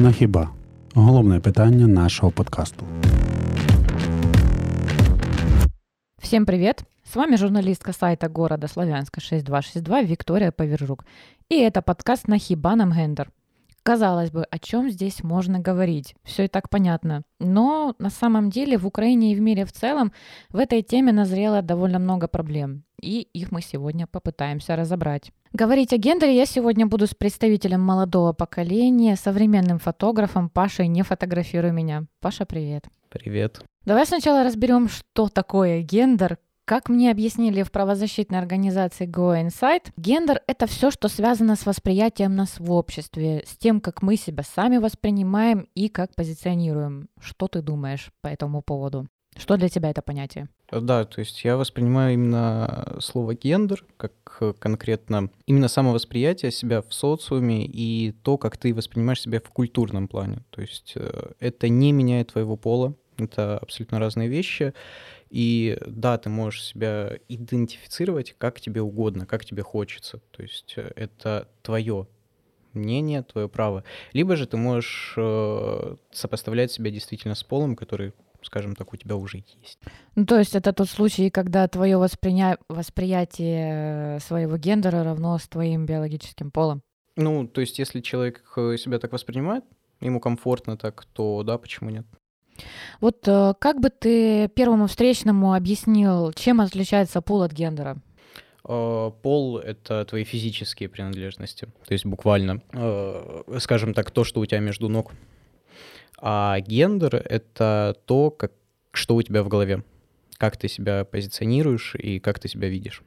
На хіба головне питання нашого подкасту. Всем привет! С вами журналистка сайта города Славянска 6262 Виктория Повержук. И это подкаст на Хибаном Гендер. Казалось бы, о чем здесь можно говорить? Все и так понятно. Но на самом деле в Украине и в мире в целом в этой теме назрело довольно много проблем. И их мы сегодня попытаемся разобрать. Говорить о гендере я сегодня буду с представителем молодого поколения, современным фотографом Пашей «Не фотографируй меня». Паша, привет. Привет. Давай сначала разберем, что такое гендер, как мне объяснили в правозащитной организации Go Insight, гендер — это все, что связано с восприятием нас в обществе, с тем, как мы себя сами воспринимаем и как позиционируем. Что ты думаешь по этому поводу? Что для тебя это понятие? Да, то есть я воспринимаю именно слово гендер как конкретно именно самовосприятие себя в социуме и то, как ты воспринимаешь себя в культурном плане. То есть э, это не меняет твоего пола, это абсолютно разные вещи. И да, ты можешь себя идентифицировать как тебе угодно, как тебе хочется. То есть э, это твое мнение, твое право. Либо же ты можешь э, сопоставлять себя действительно с полом, который скажем так, у тебя уже есть. Ну, то есть это тот случай, когда твое восприня... восприятие своего гендера равно с твоим биологическим полом. Ну, то есть если человек э, себя так воспринимает, ему комфортно так, то да, почему нет? Вот э, как бы ты первому встречному объяснил, чем отличается пол от гендера? Э, пол — это твои физические принадлежности, то есть буквально, э, скажем так, то, что у тебя между ног. А гендер — это то, как, что у тебя в голове, как ты себя позиционируешь и как ты себя видишь.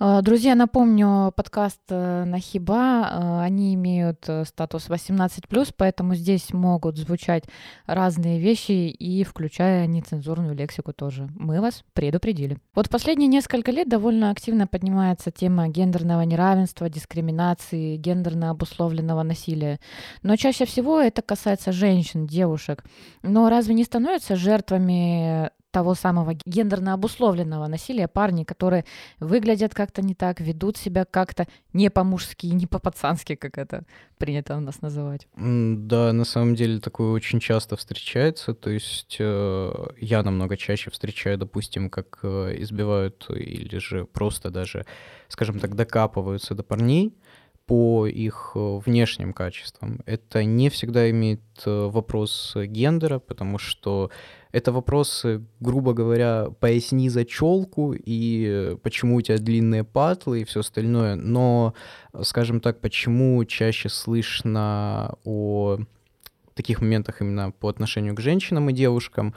А, друзья, напомню, подкаст э, на Хиба, э, они имеют э, статус 18+, поэтому здесь могут звучать разные вещи и включая нецензурную лексику тоже. Мы вас предупредили. Вот последние несколько лет довольно активно поднимается тема гендерного неравенства, дискриминации, гендерно обусловленного насилия. Но чаще всего это касается женщин, девушек. Но разве не становятся жертвами того самого гендерно обусловленного насилия парни, которые выглядят как-то не так, ведут себя как-то не по-мужски, не по-пацански, как это принято у нас называть. Да, на самом деле такое очень часто встречается. То есть э, я намного чаще встречаю, допустим, как э, избивают или же просто даже, скажем так, докапываются до парней, по их э, внешним качествам. Это не всегда имеет э, вопрос гендера, потому что это вопросы, грубо говоря, поясни за челку и почему у тебя длинные патлы и все остальное. Но, скажем так, почему чаще слышно о таких моментах именно по отношению к женщинам и девушкам,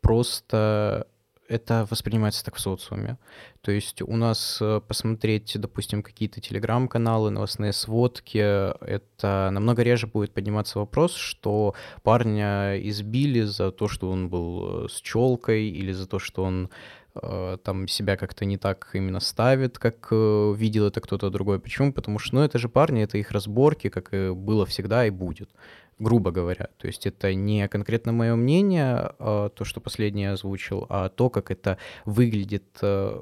просто это воспринимается так в социуме. То есть у нас э, посмотреть, допустим, какие-то телеграм-каналы, новостные сводки, это намного реже будет подниматься вопрос, что парня избили за то, что он был э, с челкой, или за то, что он э, там себя как-то не так именно ставит, как видел это кто-то другой. Почему? Потому что, ну, это же парни, это их разборки, как и было всегда и будет грубо говоря. То есть это не конкретно мое мнение, а то, что последнее озвучил, а то, как это выглядит э,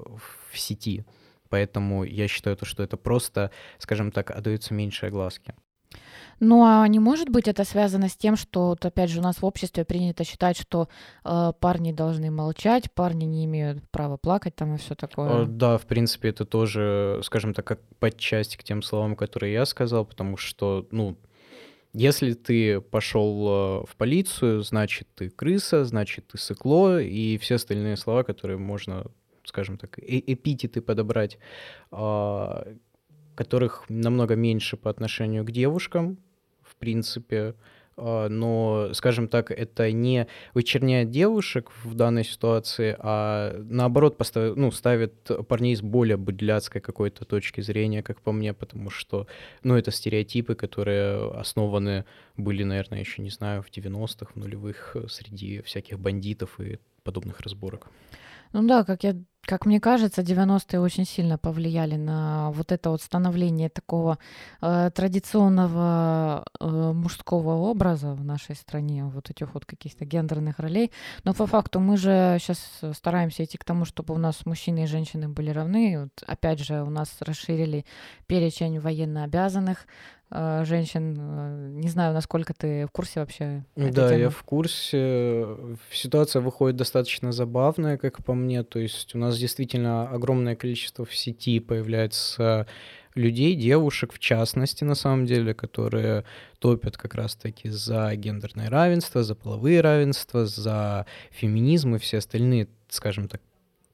в сети. Поэтому я считаю, то, что это просто, скажем так, отдаются меньше огласки. Ну а не может быть это связано с тем, что, вот, опять же, у нас в обществе принято считать, что э, парни должны молчать, парни не имеют права плакать там и все такое. Да, в принципе, это тоже, скажем так, как подчасти к тем словам, которые я сказал, потому что, ну, если ты пошел э, в полицию, значит, ты крыса, значит, ты сыкло, и все остальные слова, которые можно, скажем так, э эпитеты подобрать, а, которых намного меньше по отношению к девушкам, в принципе, но, скажем так, это не вычерняет девушек в данной ситуации, а наоборот постав... ну, ставит парней с более быдляцкой какой-то точки зрения, как по мне, потому что, ну, это стереотипы, которые основаны были, наверное, еще, не знаю, в 90-х, в нулевых, среди всяких бандитов и подобных разборок. Ну да, как я Как мне кажется, 90-е очень сильно повлияли на вот это вот становление такого э, традиционного э, мужского образа в нашей стране, вот этих вот каких-то гендерных ролей. Но по факту мы же сейчас стараемся идти к тому, чтобы у нас мужчины и женщины были равны. Вот, опять же, у нас расширили перечень военно обязанных, женщин. Э, не знаю, насколько ты в курсе вообще. Да, я в курсе. Ситуация выходит достаточно забавная, как по мне. То есть у нас действительно огромное количество в сети появляется людей, девушек в частности, на самом деле, которые топят как раз-таки за гендерное равенство, за половые равенства, за феминизм и все остальные, скажем так,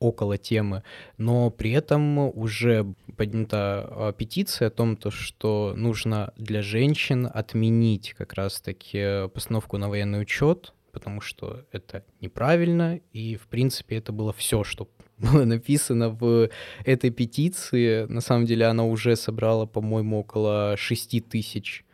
около темы, но при этом уже поднята а, петиция о том, то, что нужно для женщин отменить как раз-таки постановку на военный учет, потому что это неправильно, и, в принципе, это было все, что было написано в этой петиции. На самом деле она уже собрала, по-моему, около 6 тысяч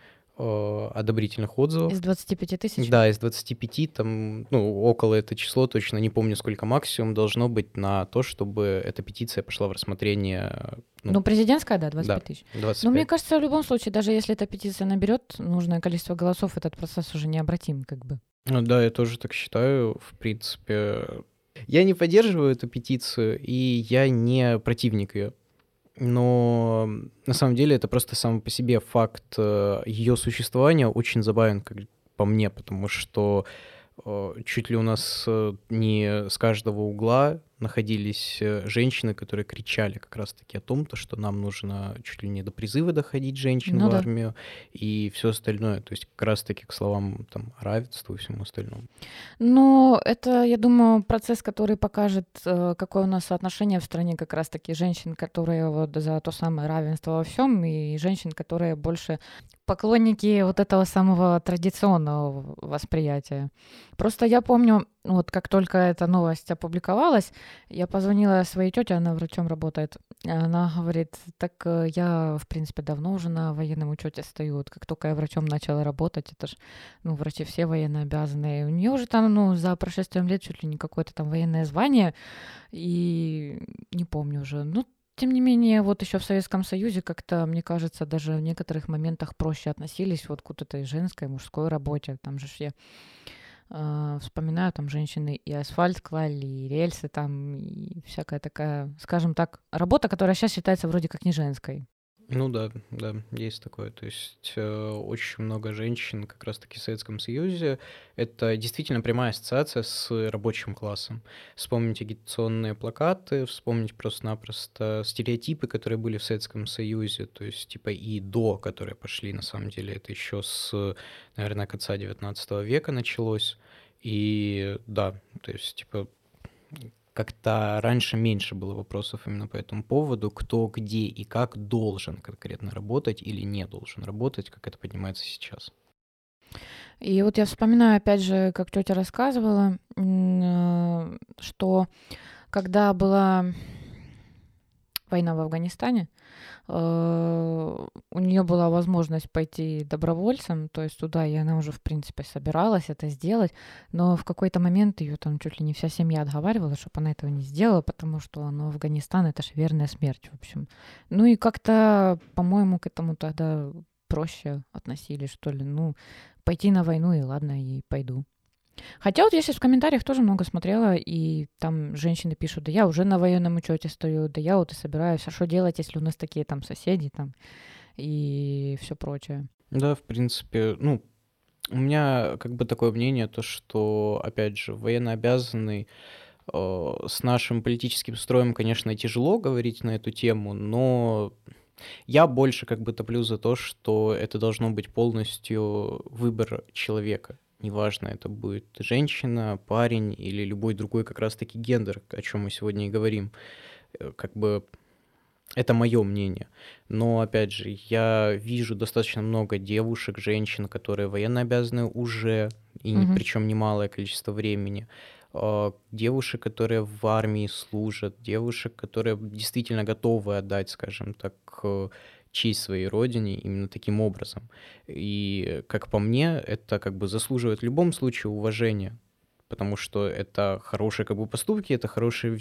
одобрительных отзывов. Из 25 тысяч? Да, из 25, там, ну, около это число, точно не помню, сколько максимум должно быть на то, чтобы эта петиция пошла в рассмотрение. Ну, ну президентская, да, 25 да, тысяч. 25. Но мне кажется, в любом случае, даже если эта петиция наберет нужное количество голосов, этот процесс уже необратим, как бы. Ну, да, я тоже так считаю, в принципе. Я не поддерживаю эту петицию, и я не противник ее но на самом деле это просто сам по себе факт э, ее существования очень забавен, как по мне, потому что э, чуть ли у нас э, не с каждого угла находились э, женщины, которые кричали как раз-таки о том, то, что нам нужно чуть ли не до призыва доходить женщин ну, в да. армию и все остальное. То есть как раз-таки к словам там, равенства и всему остальному. Ну, это, я думаю, процесс, который покажет, э, какое у нас соотношение в стране как раз-таки женщин, которые вот за то самое равенство во всем, и женщин, которые больше поклонники вот этого самого традиционного восприятия. Просто я помню, вот как только эта новость опубликовалась, я позвонила своей тете, она врачом работает. Она говорит, так э, я, в принципе, давно уже на военном учете стою. Вот как только я врачом начала работать, это ж, ну, врачи все военно обязанные. У нее уже там, ну, за прошествием лет чуть ли не какое-то там военное звание. И не помню уже. Ну, тем не менее, вот еще в Советском Союзе как-то, мне кажется, даже в некоторых моментах проще относились вот к вот этой женской, мужской работе. Там же все Uh, вспоминаю, там женщины и асфальт клали, и рельсы там, и всякая такая, скажем так, работа, которая сейчас считается вроде как не женской. Ну да, да, есть такое. То есть э, очень много женщин как раз-таки в Советском Союзе. Это действительно прямая ассоциация с рабочим классом. Вспомнить агитационные плакаты, вспомнить просто-напросто стереотипы, которые были в Советском Союзе, то есть типа и до, которые пошли, на самом деле, это еще с, наверное, конца 19 века началось. И да, то есть типа как-то раньше меньше было вопросов именно по этому поводу, кто где и как должен конкретно работать или не должен работать, как это поднимается сейчас. И вот я вспоминаю, опять же, как тетя рассказывала, э, что когда была война в Афганистане, Э, у нее была возможность пойти добровольцем, то есть туда, и она уже, в принципе, собиралась это сделать, но в какой-то момент ее там чуть ли не вся семья отговаривала, чтобы она этого не сделала, потому что, ну, Афганистан — это же верная смерть, в общем. Ну и как-то, по-моему, к этому тогда проще относились, что ли. Ну, пойти на войну, и ладно, и пойду. Хотя вот я сейчас в комментариях тоже много смотрела, и там женщины пишут, да я уже на военном учете стою, да я вот и собираюсь, а что делать, если у нас такие там соседи там и все прочее. Да, в принципе, ну, у меня как бы такое мнение, то что, опять же, военнообязанный э, с нашим политическим строем, конечно, тяжело говорить на эту тему, но я больше как бы топлю за то, что это должно быть полностью выбор человека неважно, это будет женщина, парень или любой другой как раз-таки гендер, о чем мы сегодня и говорим. Э, как бы это мое мнение. Но, опять же, я вижу достаточно много девушек, женщин, которые военно обязаны уже, и угу. причем немалое количество времени. А, девушек, которые в армии служат, девушек, которые действительно готовы отдать, скажем так, честь своей родине именно таким образом. И, как по мне, это как бы заслуживает в любом случае уважения, потому что это хорошие как бы поступки, это хорошие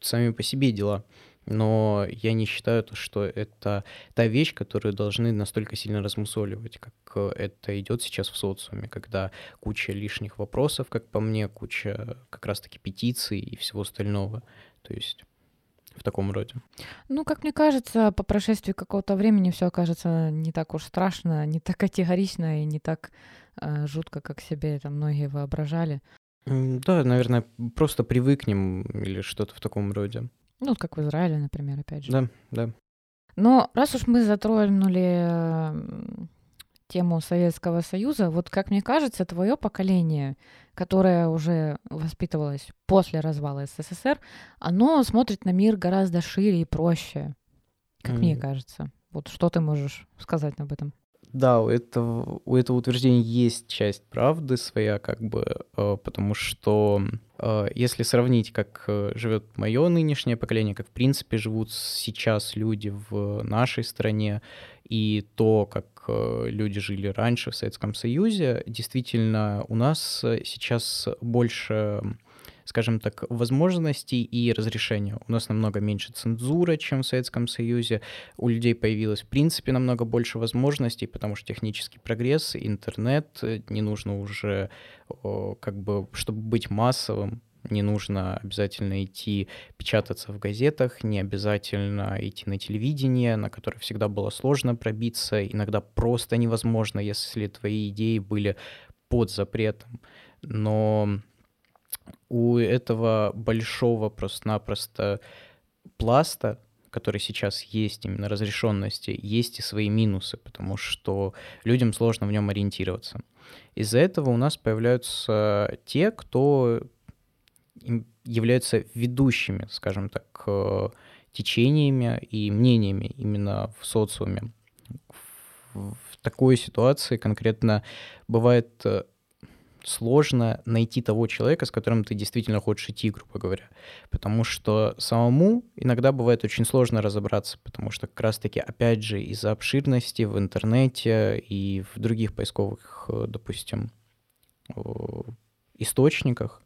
сами по себе дела. Но я не считаю, что это та вещь, которую должны настолько сильно размусоливать, как это идет сейчас в социуме, когда куча лишних вопросов, как по мне, куча как раз-таки петиций и всего остального. То есть в таком роде. Ну, как мне кажется, по прошествии какого-то времени все окажется не так уж страшно, не так категорично и не так э, жутко, как себе это многие воображали. Да, наверное, просто привыкнем или что-то в таком роде. Ну, как в Израиле, например, опять же. Да, да. Но раз уж мы затронули тему Советского Союза, вот как мне кажется, твое поколение, которое уже воспитывалось после развала СССР, оно смотрит на мир гораздо шире и проще, как mm. мне кажется. Вот что ты можешь сказать об этом? Да, у этого, у этого утверждения есть часть правды своя, как бы, э, потому что э, если сравнить, как э, живет мое нынешнее поколение, как в принципе живут сейчас люди в нашей стране, и то, как люди жили раньше в Советском Союзе, действительно у нас сейчас больше скажем так, возможностей и разрешения. У нас намного меньше цензуры, чем в Советском Союзе. У людей появилось, в принципе, намного больше возможностей, потому что технический прогресс, интернет, э, не нужно уже, как бы, чтобы быть массовым, не нужно обязательно идти печататься в газетах, не обязательно идти на телевидение, на которое всегда было сложно пробиться, иногда просто невозможно, если твои идеи были под запретом. Но у этого большого просто-напросто пласта, который сейчас есть, именно разрешенности, есть и свои минусы, потому что людям сложно в нем ориентироваться. Из-за этого у нас появляются те, кто являются ведущими, скажем так, э, течениями и мнениями именно в социуме. В такой ситуации конкретно бывает э, сложно найти того человека, с которым ты действительно хочешь идти, грубо говоря. Потому что самому иногда бывает очень сложно разобраться, потому что как раз-таки, опять же, из-за обширности в интернете и в других поисковых, э, допустим, источниках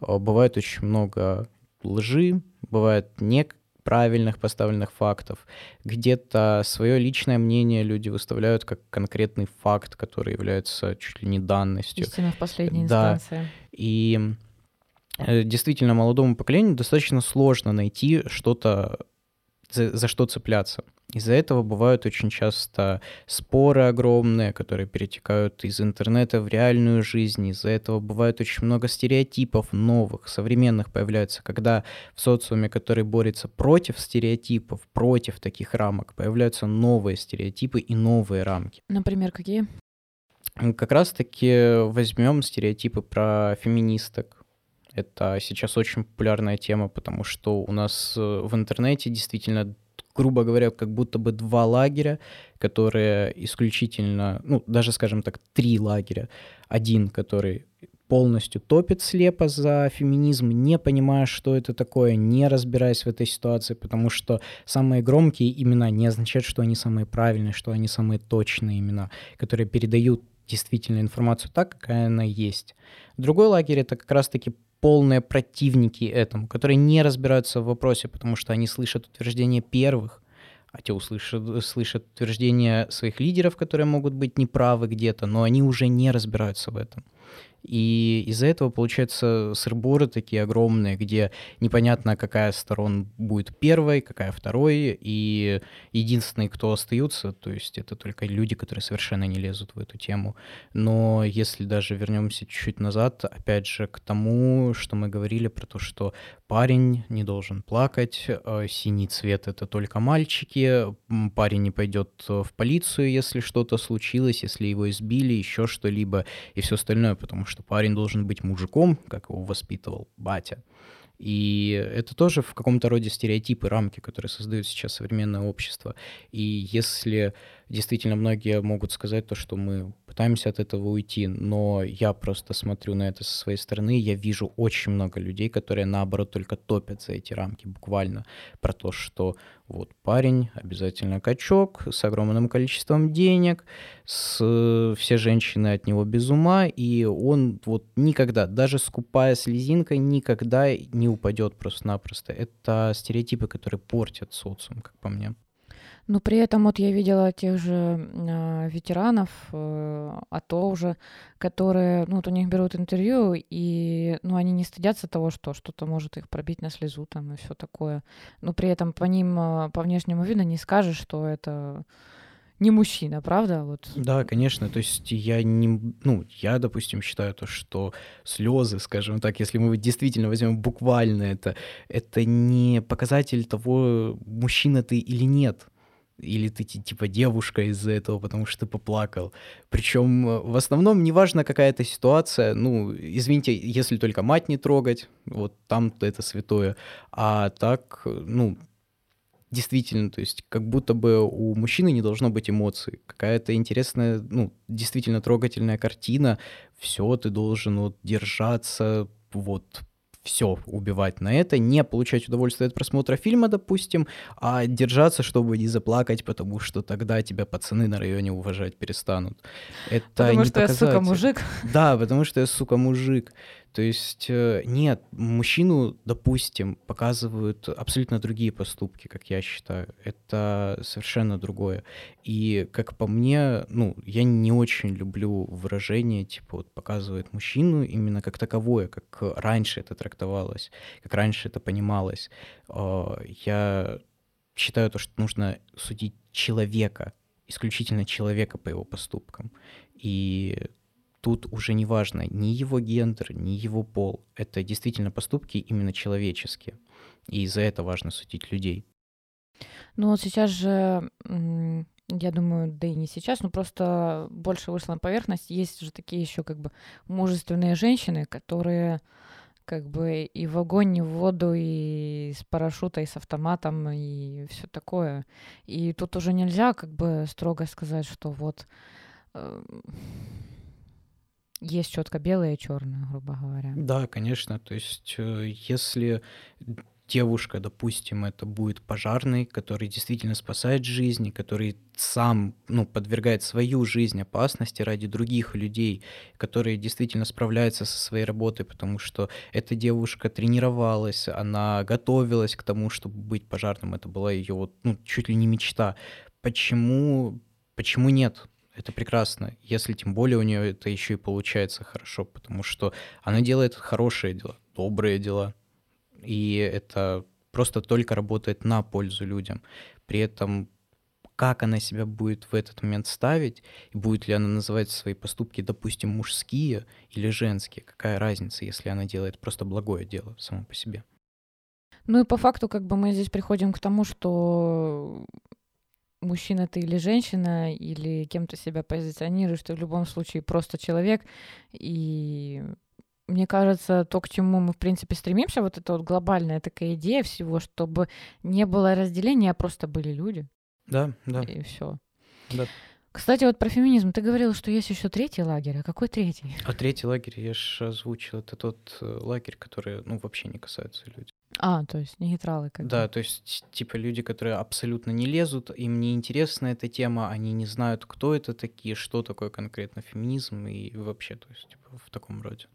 бывает очень много лжи, бывает не правильных поставленных фактов. Где-то свое личное мнение люди выставляют как конкретный факт, который является чуть ли не данностью. Истина в последней да. инстанции. И э, действительно молодому поколению достаточно сложно найти что-то, за, за что цепляться. Из-за этого бывают очень часто споры огромные, которые перетекают из интернета в реальную жизнь. Из-за этого бывает очень много стереотипов новых, современных появляется, когда в социуме, который борется против стереотипов, против таких рамок, появляются новые стереотипы и новые рамки. Например, какие? Как раз-таки возьмем стереотипы про феминисток, это сейчас очень популярная тема, потому что у нас э, в интернете действительно грубо говоря, как будто бы два лагеря, которые исключительно, ну, даже, скажем так, три лагеря. Один, который полностью топит слепо за феминизм, не понимая, что это такое, не разбираясь в этой ситуации, потому что самые громкие имена не означают, что они самые правильные, что они самые точные имена, которые передают действительно информацию так, какая она есть. Другой лагерь — это как раз-таки полные противники этому, которые не разбираются в вопросе, потому что они слышат утверждения первых, а те услышат, слышат утверждения своих лидеров, которые могут быть неправы где-то, но они уже не разбираются в этом. И из-за этого получаются сырборы такие огромные, где непонятно, какая сторона будет первой, какая второй, и единственные, кто остаются, то есть это только люди, которые совершенно не лезут в эту тему. Но если даже вернемся чуть-чуть назад, опять же, к тому, что мы говорили про то, что парень не должен плакать, э, синий цвет — это только мальчики, парень не пойдет в полицию, если что-то случилось, если его избили, еще что-либо, и все остальное, потому что парень должен быть мужиком, как его воспитывал батя. И это тоже в каком-то роде стереотипы, рамки, которые создают сейчас современное общество. И если действительно многие могут сказать то, что мы пытаемся от этого уйти, но я просто смотрю на это со своей стороны, я вижу очень много людей, которые наоборот только топят за эти рамки, буквально про то, что вот парень обязательно качок с огромным количеством денег, с, все женщины от него без ума, и он вот никогда, даже скупая слезинкой, никогда не упадет просто-напросто. Это стереотипы, которые портят социум, как по мне. Но при этом вот я видела тех же э, ветеранов, э, АТО уже, которые, ну вот у них берут интервью, и, ну, они не стыдятся того, что что-то может их пробить на слезу там и все такое. Но при этом по ним, э, по внешнему виду не скажешь, что это не мужчина, правда? Вот. Да, конечно. То есть я не, ну, я, допустим, считаю то, что слезы, скажем так, если мы действительно возьмем буквально это, это не показатель того, мужчина ты или нет или ты типа девушка из-за этого, потому что ты поплакал. Причем э, в основном неважно какая это ситуация, ну, извините, если только мать не трогать, вот там-то это святое, а так, ну, действительно, то есть как будто бы у мужчины не должно быть эмоций. Какая-то интересная, ну, действительно трогательная картина, все, ты должен вот держаться, вот все убивать на это, не получать удовольствие от просмотра фильма, допустим, а держаться, чтобы не заплакать, потому что тогда тебя пацаны на районе уважать перестанут. Это потому не что я, сука, мужик? Да, потому что я, сука, мужик. То есть э, нет, мужчину, допустим, показывают абсолютно другие поступки, как я считаю. Это совершенно другое. И как по мне, ну, я не очень люблю выражение, типа, вот показывает мужчину именно как таковое, как раньше это трактовалось, как раньше это понималось. А, я считаю то, что нужно судить человека, исключительно человека по его поступкам. И тут уже не важно ни его гендер, ни его пол. Это действительно поступки именно человеческие. И за это важно судить людей. Ну вот сейчас же, я думаю, да и не сейчас, но просто больше вышло на поверхность. Есть же такие еще как бы мужественные женщины, которые как бы и в огонь, и в воду, и с парашюта, и с автоматом, и все такое. И тут уже нельзя как бы строго сказать, что вот э, есть четко белое и черное, грубо говоря. Да, конечно. То есть, э, если девушка, допустим, это будет пожарный, который действительно спасает жизни, который сам ну, подвергает свою жизнь опасности ради других людей, который действительно справляется со своей работой, потому что эта девушка тренировалась, она готовилась к тому, чтобы быть пожарным, это была ее вот, ну, чуть ли не мечта. Почему, почему нет? Это прекрасно, если тем более у нее это еще и получается хорошо, потому что она делает хорошие дела, добрые дела, и это просто только работает на пользу людям. При этом как она себя будет в этот момент ставить, и будет ли она называть свои поступки, допустим, мужские или женские, какая разница, если она делает просто благое дело само по себе. Ну и по факту, как бы мы здесь приходим к тому, что мужчина ты или женщина, или кем то себя позиционируешь, ты в любом случае просто человек. И мне кажется, то, к чему мы, в принципе, стремимся, вот это вот глобальная такая идея всего, чтобы не было разделения, а просто были люди. Да, да. И все. Да. Кстати, вот про феминизм. Ты говорил, что есть еще третий лагерь. А какой третий? А третий лагерь, я же озвучил, это тот э, лагерь, который, ну, вообще не касается людей. А, то есть нейтралы как Да, то есть, типа, люди, которые абсолютно не лезут, им не интересна эта тема, они не знают, кто это такие, что такое конкретно феминизм и вообще, то есть, типа, в таком роде.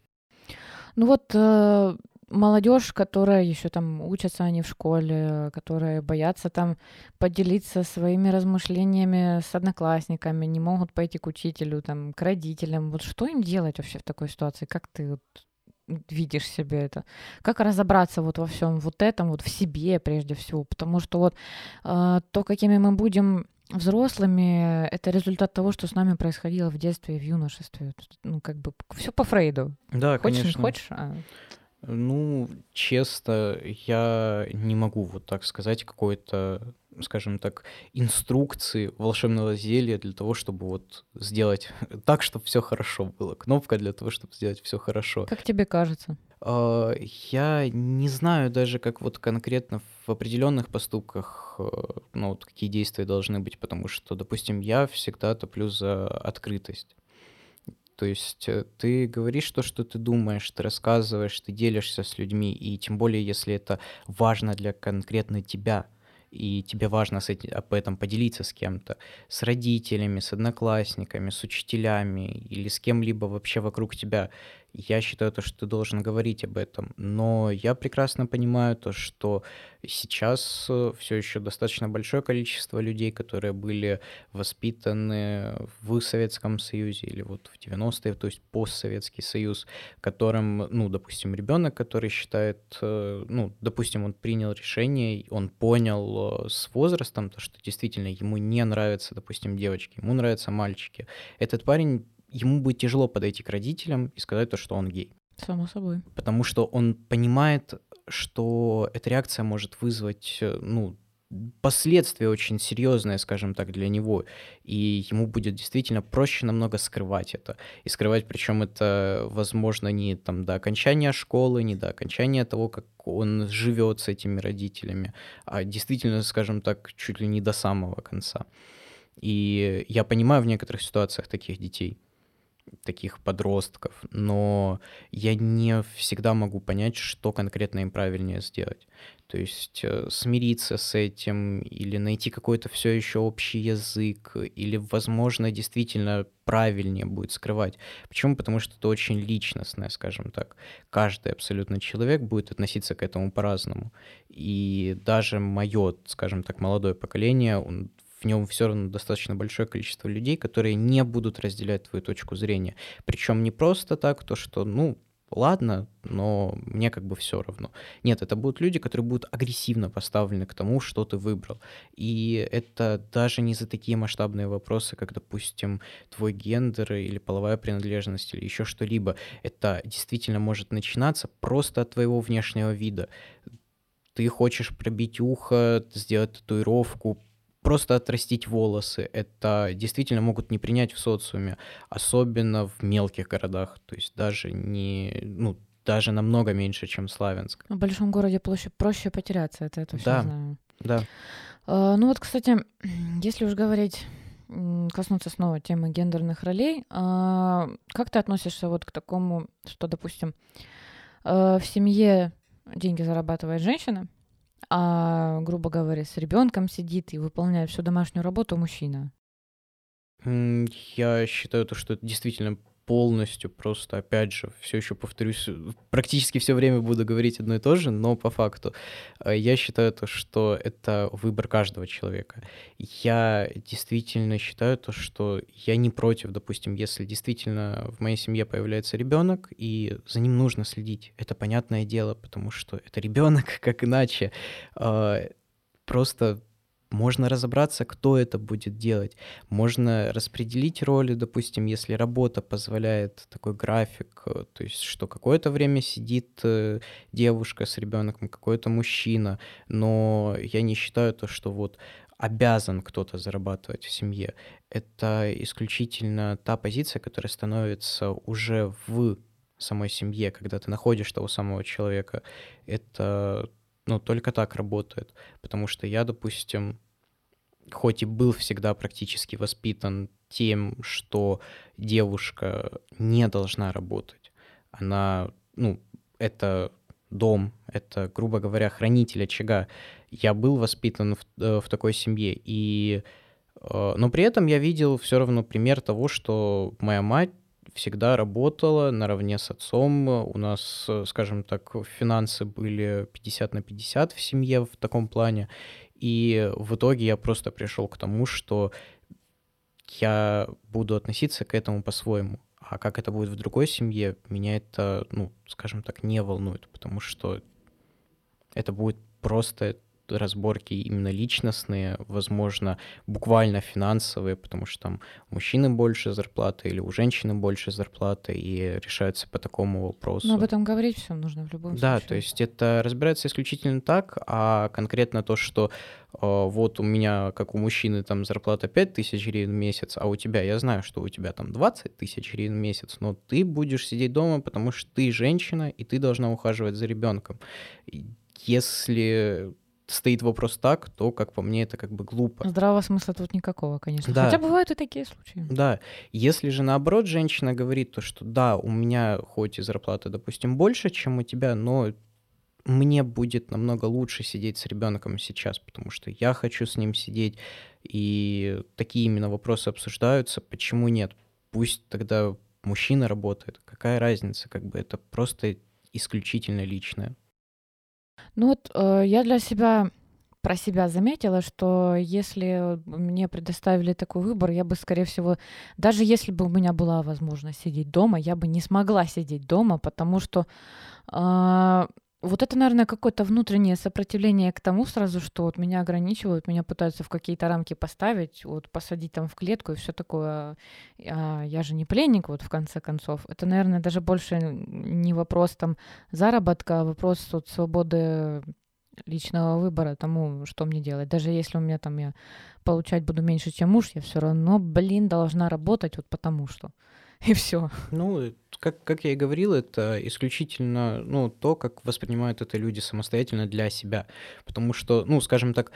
Ну вот э, молодежь, которая еще там учатся они в школе, которые боятся там поделиться своими размышлениями с одноклассниками, не могут пойти к учителю, там, к родителям. Вот что им делать вообще в такой ситуации? Как ты вот видишь себе это? Как разобраться вот во всем вот этом, вот в себе прежде всего? Потому что вот э, то, какими мы будем взрослыми, это результат того, что с нами происходило в детстве и в юношестве. Ну, как бы все по Фрейду. Да, хочешь, конечно. Не хочешь? А... Ну, честно, я не могу вот так сказать какой-то, скажем так, инструкции волшебного зелья для того, чтобы вот сделать так, чтобы все хорошо было. Кнопка для того, чтобы сделать все хорошо. Как тебе кажется? А, я не знаю даже, как вот конкретно в определенных поступках, э, ну, вот какие действия должны быть, потому что, допустим, я всегда топлю за открытость. То есть э, ты говоришь то, что ты думаешь, ты рассказываешь, ты делишься с людьми, и тем более, если это важно для конкретно тебя – и тебе важно с этим, об этом поделиться с кем-то, с родителями, с одноклассниками, с учителями или с кем-либо вообще вокруг тебя, я считаю то, что ты должен говорить об этом. Но я прекрасно понимаю то, что сейчас э, все еще достаточно большое количество людей, которые были воспитаны в Советском Союзе или вот в 90-е, то есть постсоветский союз, которым, ну, допустим, ребенок, который считает, э, ну, допустим, он принял решение, он понял э, с возрастом то, что действительно ему не нравятся, допустим, девочки, ему нравятся мальчики. Этот парень ему будет тяжело подойти к родителям и сказать то, что он гей. Само собой. Потому что он понимает, что эта реакция может вызвать, э, ну, последствия очень серьезные, скажем так, для него. И ему будет действительно проще намного скрывать это. И скрывать, причем это, возможно, не там до окончания школы, не до окончания того, как он живет с этими родителями, а действительно, скажем так, чуть ли не до самого конца. И я понимаю в некоторых ситуациях таких детей таких подростков, но я не всегда могу понять, что конкретно им правильнее сделать. То есть э, смириться с этим или найти какой-то все еще общий язык, или, возможно, действительно правильнее будет скрывать. Почему? Потому что это очень личностное, скажем так. Каждый абсолютно человек будет относиться к этому по-разному. И даже мое, скажем так, молодое поколение, он в нем все равно достаточно большое количество людей, которые не будут разделять твою точку зрения. Причем не просто так, то что, ну, ладно, но мне как бы все равно. Нет, это будут люди, которые будут агрессивно поставлены к тому, что ты выбрал. И это даже не за такие масштабные вопросы, как, допустим, твой гендер или половая принадлежность или еще что-либо. Это действительно может начинаться просто от твоего внешнего вида. Ты хочешь пробить ухо, сделать татуировку, просто отрастить волосы. Это действительно могут не принять в социуме, особенно в мелких городах. То есть даже не, ну, даже намного меньше, чем Славянск. В большом городе проще, проще потеряться, это, это все да, знаю. Да. А, ну вот, кстати, если уж говорить коснуться снова темы гендерных ролей. А, как ты относишься вот к такому, что, допустим, а, в семье деньги зарабатывает женщина, а, грубо говоря, с ребенком сидит и выполняет всю домашнюю работу мужчина. Я считаю то, что это действительно полностью просто, опять же, все еще повторюсь, практически все время буду говорить одно и то же, но по факту э, я считаю то, что это выбор каждого человека. Я действительно считаю то, что я не против, допустим, если действительно в моей семье появляется ребенок, и за ним нужно следить. Это понятное дело, потому что это ребенок, как иначе. А, просто можно разобраться, кто это будет делать. Можно распределить роли, допустим, если работа позволяет такой график, э, то есть что какое-то время сидит э, девушка с ребенком, какой-то мужчина, но я не считаю то, что вот обязан кто-то зарабатывать в семье. Это исключительно та позиция, которая становится уже в самой семье, когда ты находишь того самого человека. Это ну, только так работает. Потому что я, допустим, хоть и был всегда практически воспитан тем, что девушка не должна работать, она, ну, это дом, это, грубо говоря, хранитель очага. Я был воспитан в, э, в такой семье, и, э, но при этом я видел все равно пример того, что моя мать всегда работала наравне с отцом. У нас, э, скажем так, финансы были 50 на 50 в семье в таком плане. И в итоге я просто пришел к тому, что я буду относиться к этому по-своему. А как это будет в другой семье, меня это, ну, скажем так, не волнует, потому что это будет просто разборки именно личностные, возможно, буквально финансовые, потому что там у мужчины больше зарплаты или у женщины больше зарплаты, и решаются по такому вопросу. Но об этом говорить все нужно в любом да, случае. Да, то есть это разбирается исключительно так, а конкретно то, что э, вот у меня, как у мужчины, там зарплата 5 тысяч гривен в месяц, а у тебя, я знаю, что у тебя там 20 тысяч гривен в месяц, но ты будешь сидеть дома, потому что ты женщина, и ты должна ухаживать за ребенком. Если стоит вопрос так, то, как по мне, это как бы глупо. Здравого смысла тут никакого, конечно. Да. Хотя бывают и такие случаи. Да, если же наоборот женщина говорит то, что да, у меня хоть и зарплата, допустим, больше, чем у тебя, но мне будет намного лучше сидеть с ребенком сейчас, потому что я хочу с ним сидеть, и такие именно вопросы обсуждаются, почему нет? Пусть тогда мужчина работает, какая разница, как бы это просто исключительно личное. Ну вот э, я для себя про себя заметила, что если мне предоставили такой выбор, я бы, скорее всего, даже если бы у меня была возможность сидеть дома, я бы не смогла сидеть дома, потому что э, вот это, наверное, какое-то внутреннее сопротивление к тому сразу, что вот меня ограничивают, меня пытаются в какие-то рамки поставить, вот посадить там в клетку и все такое. А я же не пленник, вот в конце концов. Это, наверное, даже больше не вопрос там заработка, а вопрос вот свободы личного выбора тому, что мне делать. Даже если у меня там я получать буду меньше, чем муж, я все равно, блин, должна работать вот потому что. И все. Ну, как, как я и говорил, это исключительно ну, то, как воспринимают это люди самостоятельно для себя. Потому что, ну, скажем так,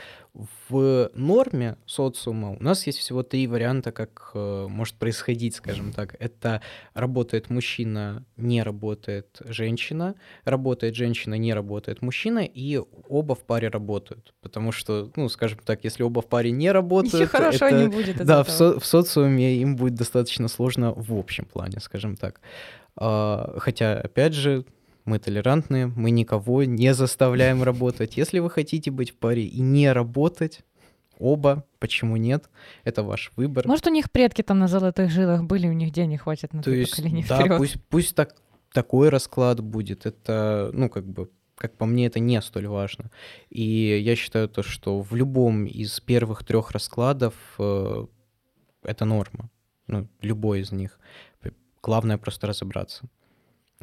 в норме социума у нас есть всего три варианта, как э, может происходить, скажем так. Это работает мужчина, не работает женщина, работает женщина, не работает мужчина, и оба в паре работают. Потому что, ну, скажем так, если оба в паре не работают... Ничего хорошо это, не будет Да, в, со- в социуме им будет достаточно сложно в общем плане, скажем так. А, хотя, опять же, мы толерантные, мы никого не заставляем работать. Если вы хотите быть в паре и не работать, оба, почему нет? Это ваш выбор. Может, у них предки там на золотых жилах были, у них денег хватит на То три есть, поколения да, вперед. пусть, пусть так, такой расклад будет. Это, ну, как бы, как по мне, это не столь важно. И я считаю то, что в любом из первых трех раскладов э, это норма. Ну, любой из них. Главное просто разобраться.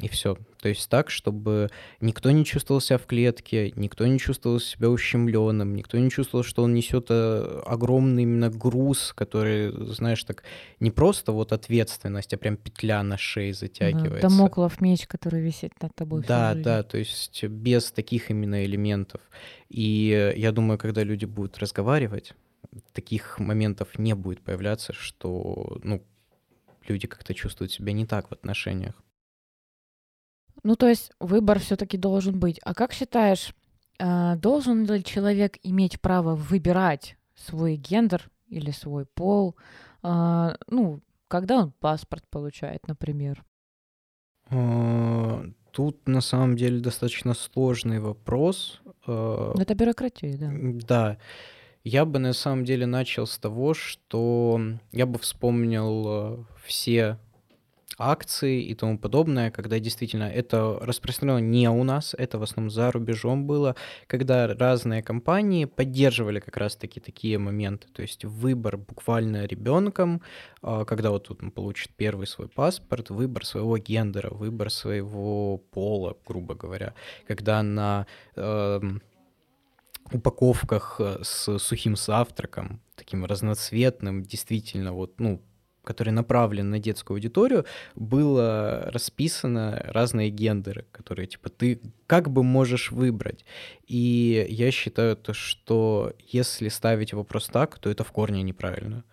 И все. То есть так, чтобы никто не чувствовал себя в клетке, никто не чувствовал себя ущемленным, никто не чувствовал, что он несет э, огромный именно груз, который, знаешь, так не просто вот ответственность, а прям петля на шее затягивается. Да, домоклов меч, который висит над тобой. Да, да, то есть без таких именно элементов. И я думаю, когда люди будут разговаривать, таких моментов не будет появляться, что, ну, люди как-то чувствуют себя не так в отношениях. Ну, то есть выбор все-таки должен быть. А как считаешь, э, должен ли человек иметь право выбирать свой гендер или свой пол, э, ну, когда он паспорт получает, например? А, тут на самом деле достаточно сложный вопрос. Это бюрократия, да. Да. Я бы на самом деле начал с того, что я бы вспомнил э, все акции и тому подобное, когда действительно это распространено не у нас, это в основном за рубежом было, когда разные компании поддерживали как раз-таки такие моменты, то есть выбор буквально ребенком, а, когда вот он получит первый свой паспорт, выбор своего гендера, выбор своего пола, грубо говоря, когда на э, упаковках э, с сухим завтраком, таким разноцветным, действительно, вот, ну, который направлен на детскую аудиторию, было расписано разные гендеры, которые, типа, ты как бы можешь выбрать. И я считаю то, что если ставить вопрос так, то это в корне неправильно.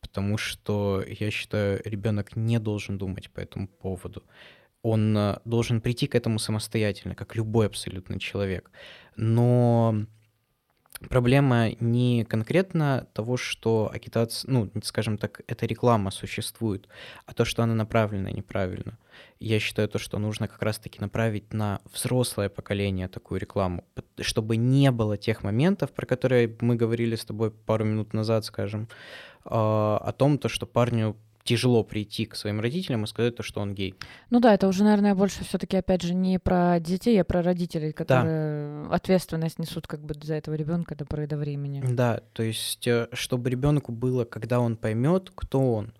Потому что, я считаю, ребенок не должен думать по этому поводу. Он э, должен прийти к этому самостоятельно, как любой абсолютно человек. Но проблема не конкретно того, что агитация, ну, скажем так, эта реклама существует, а то, что она направлена неправильно. Я считаю то, что нужно как раз-таки направить на взрослое поколение такую рекламу, чтобы не было тех моментов, про которые мы говорили с тобой пару минут назад, скажем, а, о том, то, что парню тяжело прийти к своим родителям и сказать то, что он гей. Ну да, это уже, наверное, больше все-таки, опять же, не про детей, а про родителей, которые да. ответственность несут как бы за этого ребенка до поры до времени. Да, то есть, э, чтобы ребенку было, когда он поймет, кто он,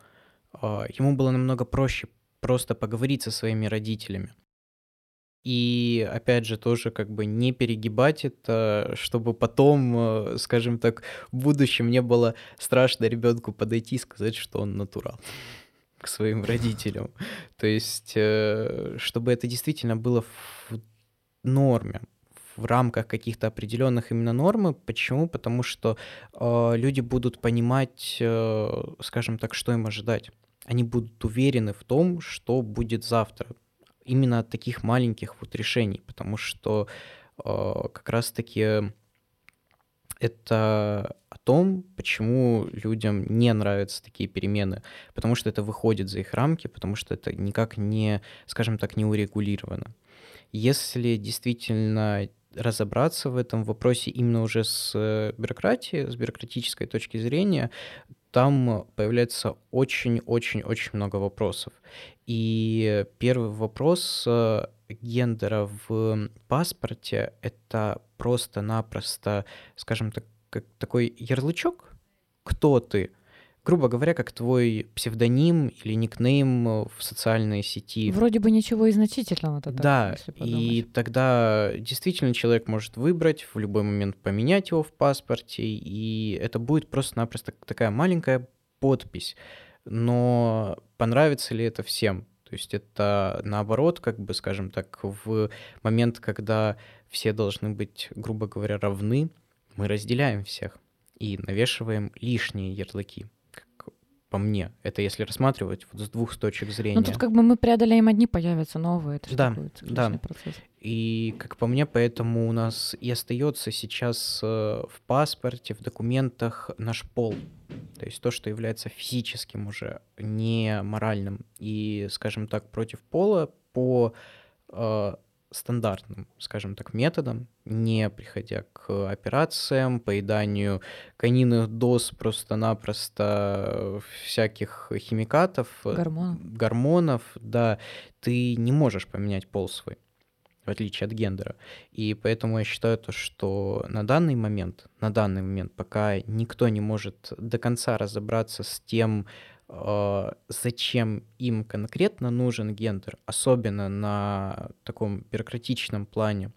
а, ему было намного проще просто поговорить со своими родителями. И опять же тоже как бы не перегибать это, чтобы потом, э, скажем так, в будущем не было страшно ребенку подойти и сказать, что он натурал к своим родителям. То есть, э, чтобы это действительно было в норме, в рамках каких-то определенных именно нормы. Почему? Потому что э, люди будут понимать, скажем так, что им ожидать. Они будут уверены в том, что будет завтра именно от таких маленьких вот решений, потому что э, как раз-таки это о том, почему людям не нравятся такие перемены, потому что это выходит за их рамки, потому что это никак не, скажем так, не урегулировано. Если действительно разобраться в этом вопросе именно уже с э, бюрократией, с бюрократической точки зрения, там появляется очень-очень-очень много вопросов. И первый вопрос э, гендера в паспорте — это просто-напросто, скажем так, такой ярлычок, кто ты, грубо говоря, как твой псевдоним или никнейм в социальной сети. Вроде бы ничего и значительного тогда. Да, и тогда действительно человек может выбрать, в любой момент поменять его в паспорте, и это будет просто-напросто такая маленькая подпись. Но понравится ли это всем? То есть это наоборот, как бы, скажем так, в момент, когда все должны быть, грубо говоря, равны, мы разделяем всех и навешиваем лишние ярлыки по мне. Это если рассматривать вот с двух точек зрения. Ну тут как бы мы преодолеем одни, появятся новые. Это да, да. Процесс. И как по мне, поэтому у нас и остается сейчас э, в паспорте, в документах наш пол. То есть то, что является физическим уже, не моральным. И, скажем так, против пола по э, стандартным, скажем так, методом, не приходя к операциям, поеданию кониных доз просто-напросто всяких химикатов, гормонов. гормонов, да, ты не можешь поменять пол свой, в отличие от гендера. И поэтому я считаю то, что на данный момент, на данный момент, пока никто не может до конца разобраться с тем, зачем им конкретно нужен гендер, особенно на таком бюрократичном плане.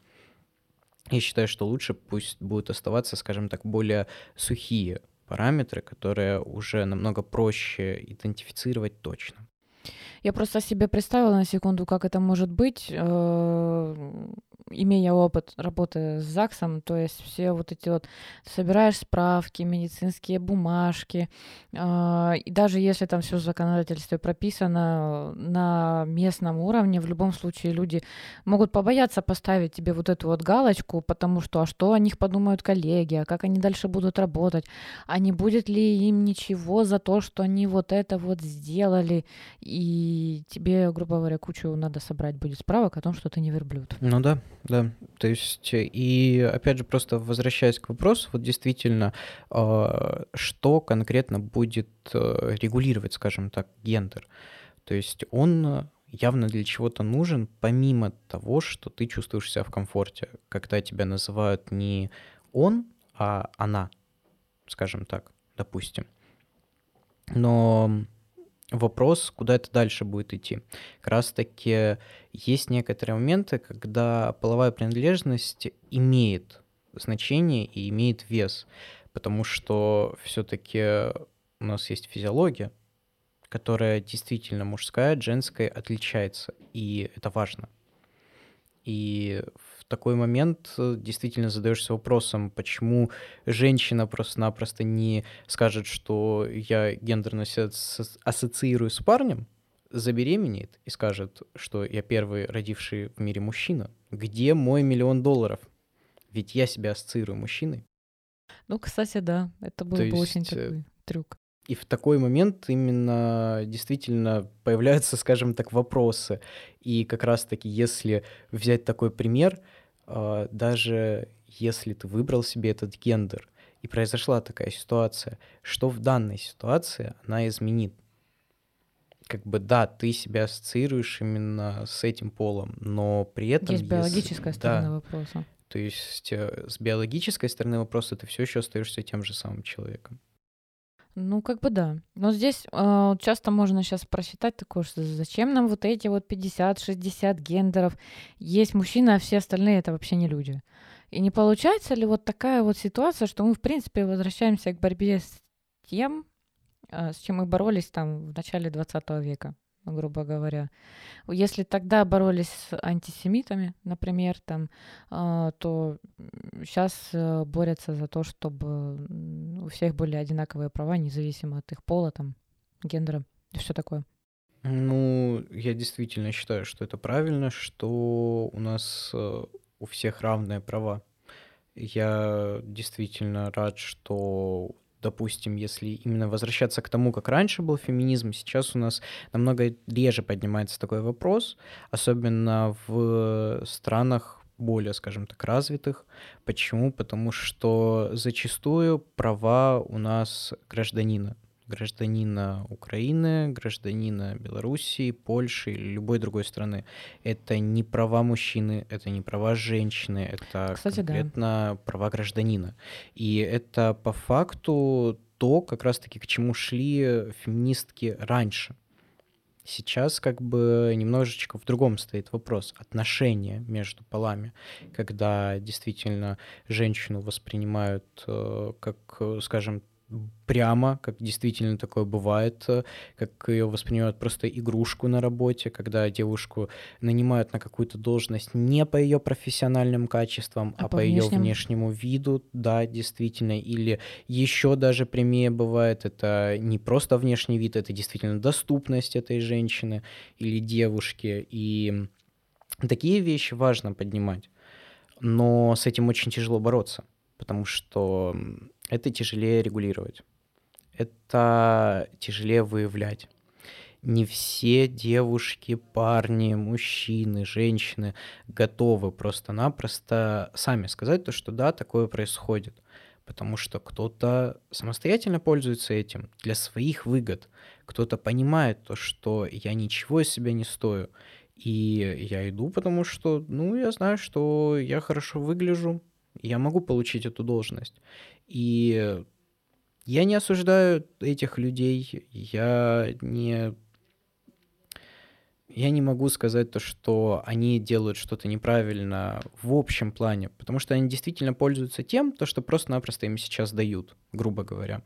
Я считаю, что лучше пусть будут оставаться, скажем так, более сухие параметры, которые уже намного проще идентифицировать точно. Я просто себе представила на секунду, как это может быть, э, имея опыт работы с ЗАГСом, то есть все вот эти вот, собираешь справки, медицинские бумажки, э, и даже если там все в законодательстве прописано на местном уровне, в любом случае люди могут побояться поставить тебе вот эту вот галочку, потому что, а что о них подумают коллеги, а как они дальше будут работать, а не будет ли им ничего за то, что они вот это вот сделали, и тебе, грубо говоря, кучу надо собрать будет справок о том, что ты не верблюд. Ну да, да. То есть, и опять же, просто возвращаясь к вопросу, вот действительно, э, что конкретно будет э, регулировать, скажем так, гендер? То есть он явно для чего-то нужен, помимо того, что ты чувствуешь себя в комфорте, когда тебя называют не он, а она, скажем так, допустим. Но вопрос, куда это дальше будет идти. Как раз таки есть некоторые моменты, когда половая принадлежность имеет значение и имеет вес, потому что все-таки у нас есть физиология, которая действительно мужская, женская отличается, и это важно. И такой момент э, действительно задаешься вопросом, почему женщина просто-напросто не скажет, что я гендерно себя ассоциирую с парнем, забеременеет и скажет, что я первый родивший в мире мужчина. Где мой миллион долларов? Ведь я себя ассоциирую мужчиной. Ну, кстати, да, это был То бы очень э, такой трюк. И в такой момент именно действительно появляются, скажем так, вопросы. И как раз-таки, если взять такой пример, даже если ты выбрал себе этот гендер, и произошла такая ситуация, что в данной ситуации она изменит? как бы да, ты себя ассоциируешь именно с этим полом, но при этом... Есть биологическая если- сторона да, вопроса. то есть э, с биологической стороны вопроса ты все еще остаешься тем же самым человеком. Ну, как бы да. Но здесь э, часто можно сейчас просчитать такое, что зачем нам вот эти вот 50-60 гендеров? Есть мужчины, а все остальные это вообще не люди. И не получается ли вот такая вот ситуация, что мы, в принципе, возвращаемся к борьбе с тем, э, с чем мы боролись там в начале 20 века, грубо говоря. Если тогда боролись с антисемитами, например, там, а, то сейчас борются за то, чтобы у всех были одинаковые права, независимо от их пола, там, гендера и все такое. Ну, я действительно считаю, что это правильно, что у нас э, у всех равные права. Я действительно рад, что, допустим, если именно возвращаться к тому, как раньше был феминизм, сейчас у нас намного реже поднимается такой вопрос, особенно в странах более, скажем так, развитых. Почему? Потому что зачастую права у нас гражданина гражданина Украины, гражданина Белоруссии, Польши или любой другой страны. Это не права мужчины, это не права женщины, это Кстати, да. конкретно права гражданина. И это по факту то, как раз-таки к чему шли феминистки раньше. Сейчас как бы немножечко в другом стоит вопрос отношения между полами, когда действительно женщину воспринимают э, как, э, скажем, прямо, как действительно такое бывает, как ее воспринимают просто игрушку на работе, когда девушку нанимают на какую-то должность не по ее профессиональным качествам, А а, по по ее внешнему виду, да, действительно, или еще даже прямее бывает, это не просто внешний вид, это действительно доступность этой женщины или девушки, и такие вещи важно поднимать, но с этим очень тяжело бороться, потому что это тяжелее регулировать, это тяжелее выявлять. Не все девушки, парни, мужчины, женщины готовы просто-напросто сами сказать то, что да, такое происходит. Потому что кто-то самостоятельно пользуется этим для своих выгод. Кто-то понимает то, что я ничего из себя не стою. И я иду, потому что, ну, я знаю, что я хорошо выгляжу, я могу получить эту должность. И я не осуждаю этих людей, я не я не могу сказать то, что они делают что-то неправильно в общем плане, потому что они действительно пользуются тем, то, что просто-напросто им сейчас дают, грубо говоря.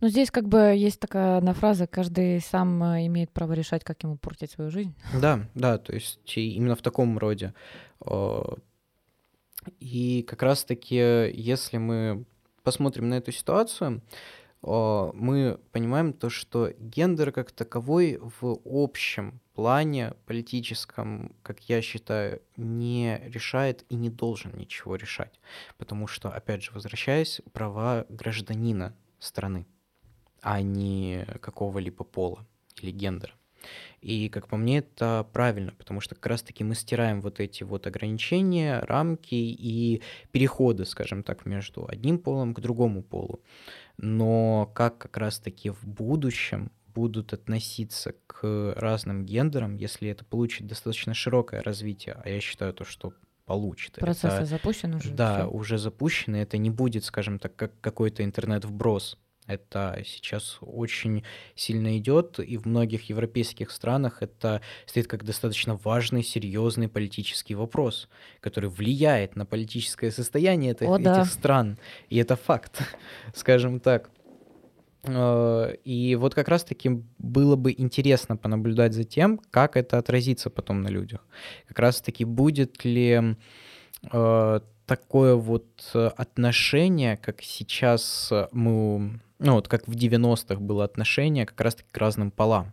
Ну, здесь как бы есть такая одна фраза, каждый сам э, имеет право решать, как ему портить свою жизнь. Да, да, то есть именно в таком роде. И как раз-таки, если мы посмотрим на эту ситуацию, мы понимаем то, что гендер как таковой в общем плане политическом, как я считаю, не решает и не должен ничего решать. Потому что, опять же, возвращаясь, права гражданина страны, а не какого-либо пола или гендера. И, как по мне, это правильно, потому что как раз-таки мы стираем вот эти вот ограничения, рамки и переходы, скажем так, между одним полом к другому полу. Но как как раз-таки в будущем будут относиться к разным гендерам, если это получит достаточно широкое развитие, а я считаю то, что получит. Процессы Это- запущены уже. да, всё. уже запущены. Это не будет, скажем так, как какой-то интернет-вброс. Это сейчас очень сильно идет, и в многих европейских странах это стоит как достаточно важный, серьезный политический вопрос, который влияет на политическое состояние этих, О, да. этих стран. И это факт, скажем так. Э, И вот как раз-таки было бы интересно понаблюдать за тем, как это отразится потом на людях. Как раз-таки будет ли э, такое вот э, отношение, как сейчас мы, ну вот как в 90-х было отношение как раз-таки к разным полам.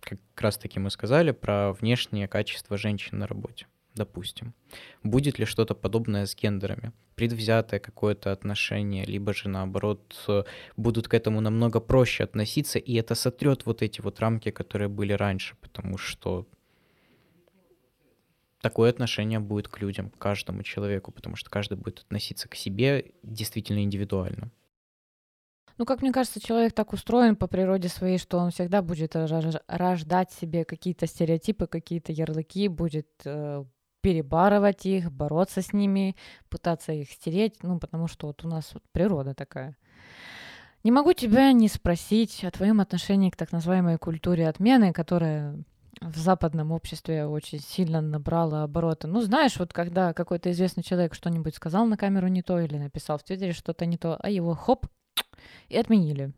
Как раз-таки мы сказали про внешнее качество женщин на работе, допустим. Будет ли что-то подобное с гендерами? Предвзятое какое-то отношение, либо же наоборот э, будут к этому намного проще относиться, и это сотрет вот эти вот рамки, которые были раньше, потому что такое отношение будет к людям, к каждому человеку, потому что каждый будет относиться к себе действительно индивидуально. Ну, как мне кажется, человек так устроен по природе своей, что он всегда будет рождать себе какие-то стереотипы, какие-то ярлыки, будет э, перебарывать их, бороться с ними, пытаться их стереть, ну, потому что вот у нас вот природа такая. Не могу тебя не спросить о твоем отношении к так называемой культуре отмены, которая в западном обществе очень сильно набрала обороты. Ну, знаешь, вот когда какой-то известный человек что-нибудь сказал на камеру не то или написал в Твиттере что-то не то, а его хоп, и отменили.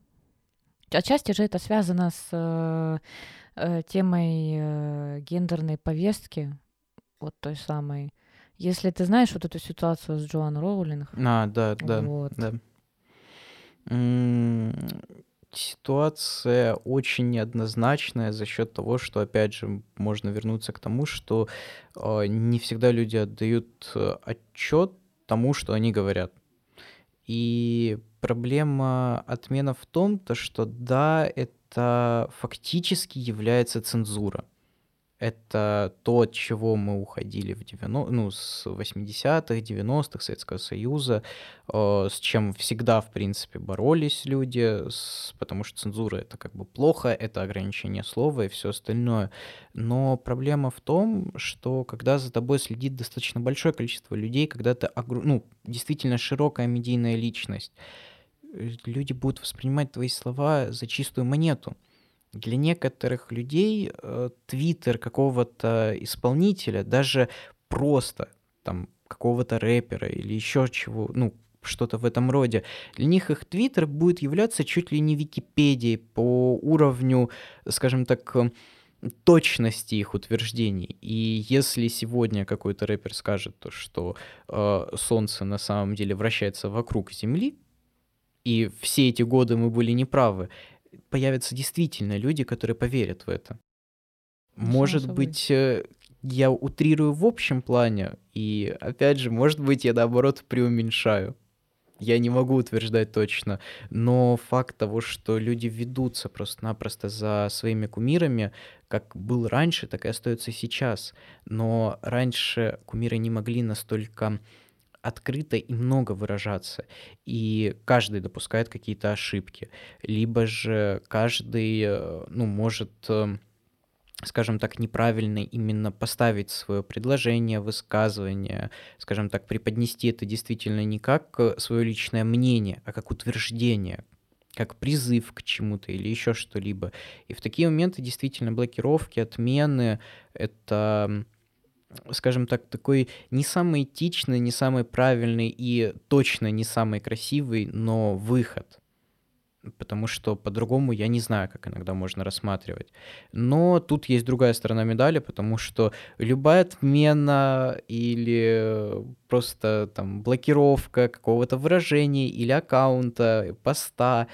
Отчасти же это связано с э, э, темой э, гендерной повестки, вот той самой. Если ты знаешь вот эту ситуацию с Джоан Роулинг. А, да, да, вот. да. Ситуация очень неоднозначная за счет того, что, опять же, можно вернуться к тому, что э, не всегда люди отдают э, отчет тому, что они говорят. И проблема отмена в том, то, что да, это фактически является цензура это то, от чего мы уходили в 90, ну, с 80-х, 90-х Советского Союза, э, с чем всегда, в принципе, боролись люди, с, потому что цензура — это как бы плохо, это ограничение слова и все остальное. Но проблема в том, что когда за тобой следит достаточно большое количество людей, когда ты, ну, действительно широкая медийная личность, люди будут воспринимать твои слова за чистую монету — для некоторых людей э, твиттер какого-то исполнителя, даже просто там какого-то рэпера или еще чего, ну, что-то в этом роде. Для них их твиттер будет являться чуть ли не Википедией по уровню, скажем так, э, точности их утверждений. И если сегодня какой-то рэпер скажет то, что э, Солнце на самом деле вращается вокруг Земли, и все эти годы мы были неправы, появятся действительно люди, которые поверят в это. Может быть, э, я утрирую в общем плане, и опять же, может быть, я наоборот преуменьшаю. Я не могу утверждать точно, но факт того, что люди ведутся просто-напросто за своими кумирами, как был раньше, так и остается сейчас. Но раньше кумиры не могли настолько открыто и много выражаться, и каждый допускает какие-то ошибки, либо же каждый, э, ну, может э, скажем так, неправильно именно поставить свое предложение, высказывание, скажем так, преподнести это действительно не как э, свое личное мнение, а как утверждение, как призыв к чему-то или еще что-либо. И в такие моменты действительно блокировки, отмены — это скажем так, такой не самый этичный, не самый правильный и точно не самый красивый, но выход. Потому что по-другому я не знаю, как иногда можно рассматривать. Но тут есть другая сторона медали, потому что любая отмена или просто там блокировка какого-то выражения или аккаунта, поста,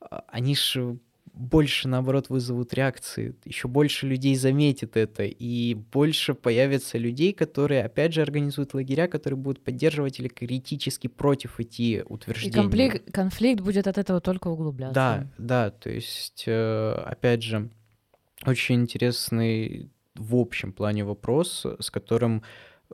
а, они же больше, наоборот, вызовут реакции, еще больше людей заметит это, и больше появится людей, которые, опять же, организуют лагеря, которые будут поддерживать или критически против эти утверждения. И конфликт, конфликт будет от этого только углубляться. Да, да, то есть, э, опять же, очень интересный в общем плане вопрос, с которым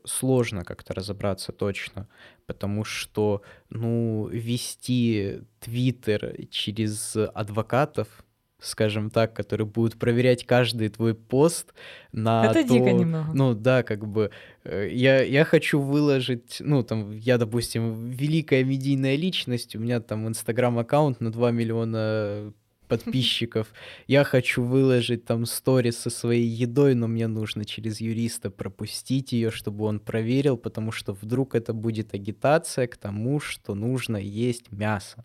сложно как-то разобраться точно, потому что, ну, вести Твиттер через адвокатов, скажем так, которые будут проверять каждый твой пост на Это то... дико немного. Ну да, как бы э, я, я хочу выложить, ну там, я, допустим, великая медийная личность, у меня там инстаграм-аккаунт на 2 миллиона подписчиков. Я хочу выложить там сторис со своей едой, но мне нужно через юриста пропустить ее, чтобы он проверил, потому что вдруг это будет агитация к тому, что нужно есть мясо.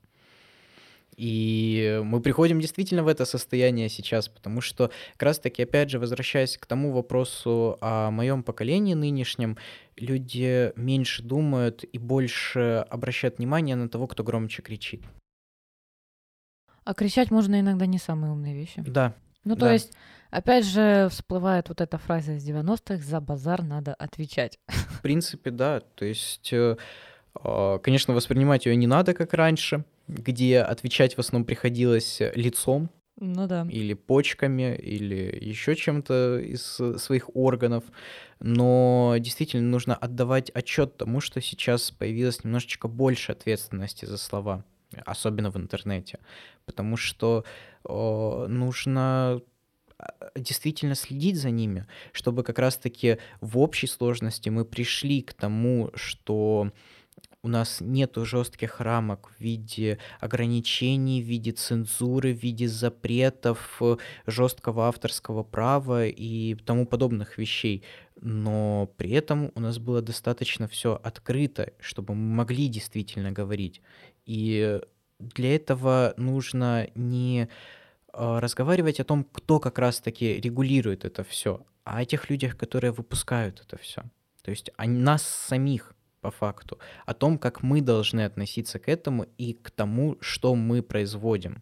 И мы приходим действительно в это состояние сейчас, потому что как раз-таки, опять же, возвращаясь к тому вопросу о моем поколении нынешнем, люди меньше думают и больше обращают внимание на того, кто громче кричит. А кричать можно иногда не самые умные вещи. Да. Ну, то да. есть, опять же, всплывает вот эта фраза из 90-х «за базар надо отвечать». В принципе, да. То есть, э, а, конечно, воспринимать ее не надо, как раньше — где отвечать в основном приходилось лицом, ну да. Или почками, или еще чем-то из своих органов. Но действительно нужно отдавать отчет тому, что сейчас появилось немножечко больше ответственности за слова. особенно в интернете, потому что э, нужно а, действительно следить за ними, чтобы как раз-таки в общей сложности мы пришли к тому, что у нас нету жестких рамок в виде ограничений, в виде цензуры, в виде запретов, э, жесткого авторского права и тому подобных вещей. Но при этом у нас было достаточно все открыто, чтобы мы могли действительно говорить. И для этого нужно не а, разговаривать о том, кто как раз-таки регулирует это все, а о тех людях, которые выпускают это все. То есть о нас самих по факту, о том, как мы должны относиться к этому и к тому, что мы производим.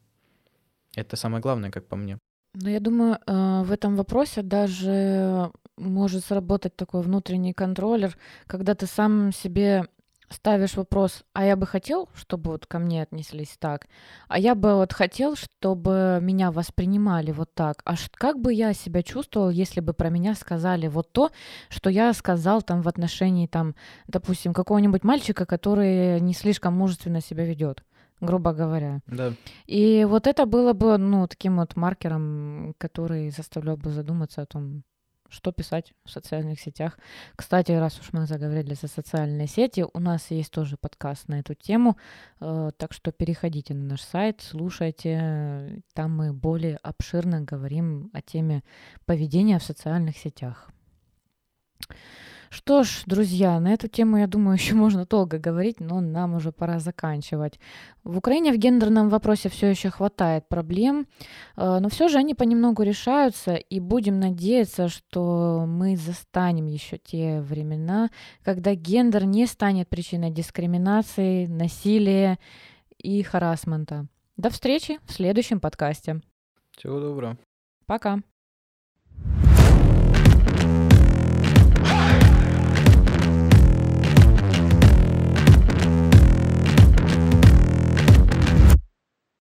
Это самое главное, как по мне. Ну, я думаю, э, в этом вопросе даже может сработать такой внутренний контроллер, когда ты сам себе ставишь вопрос, а я бы хотел, чтобы вот ко мне отнеслись так, а я бы вот хотел, чтобы меня воспринимали вот так, а как бы я себя чувствовал, если бы про меня сказали вот то, что я сказал там в отношении там, допустим, какого-нибудь мальчика, который не слишком мужественно себя ведет грубо говоря. Да. И вот это было бы, ну, таким вот маркером, который заставлял бы задуматься о том, что писать в социальных сетях. Кстати, раз уж мы заговорили за социальные сети, у нас есть тоже подкаст на эту тему, э, так что переходите на наш сайт, слушайте, там мы более обширно говорим о теме поведения в социальных сетях. Что ж, друзья, на эту тему, я думаю, еще можно долго говорить, но нам уже пора заканчивать. В Украине в гендерном вопросе все еще хватает проблем, э, но все же они понемногу решаются, и будем надеяться, что мы застанем еще те времена, когда гендер не станет причиной дискриминации, насилия и харасмента. До встречи в следующем подкасте. Всего доброго. Пока.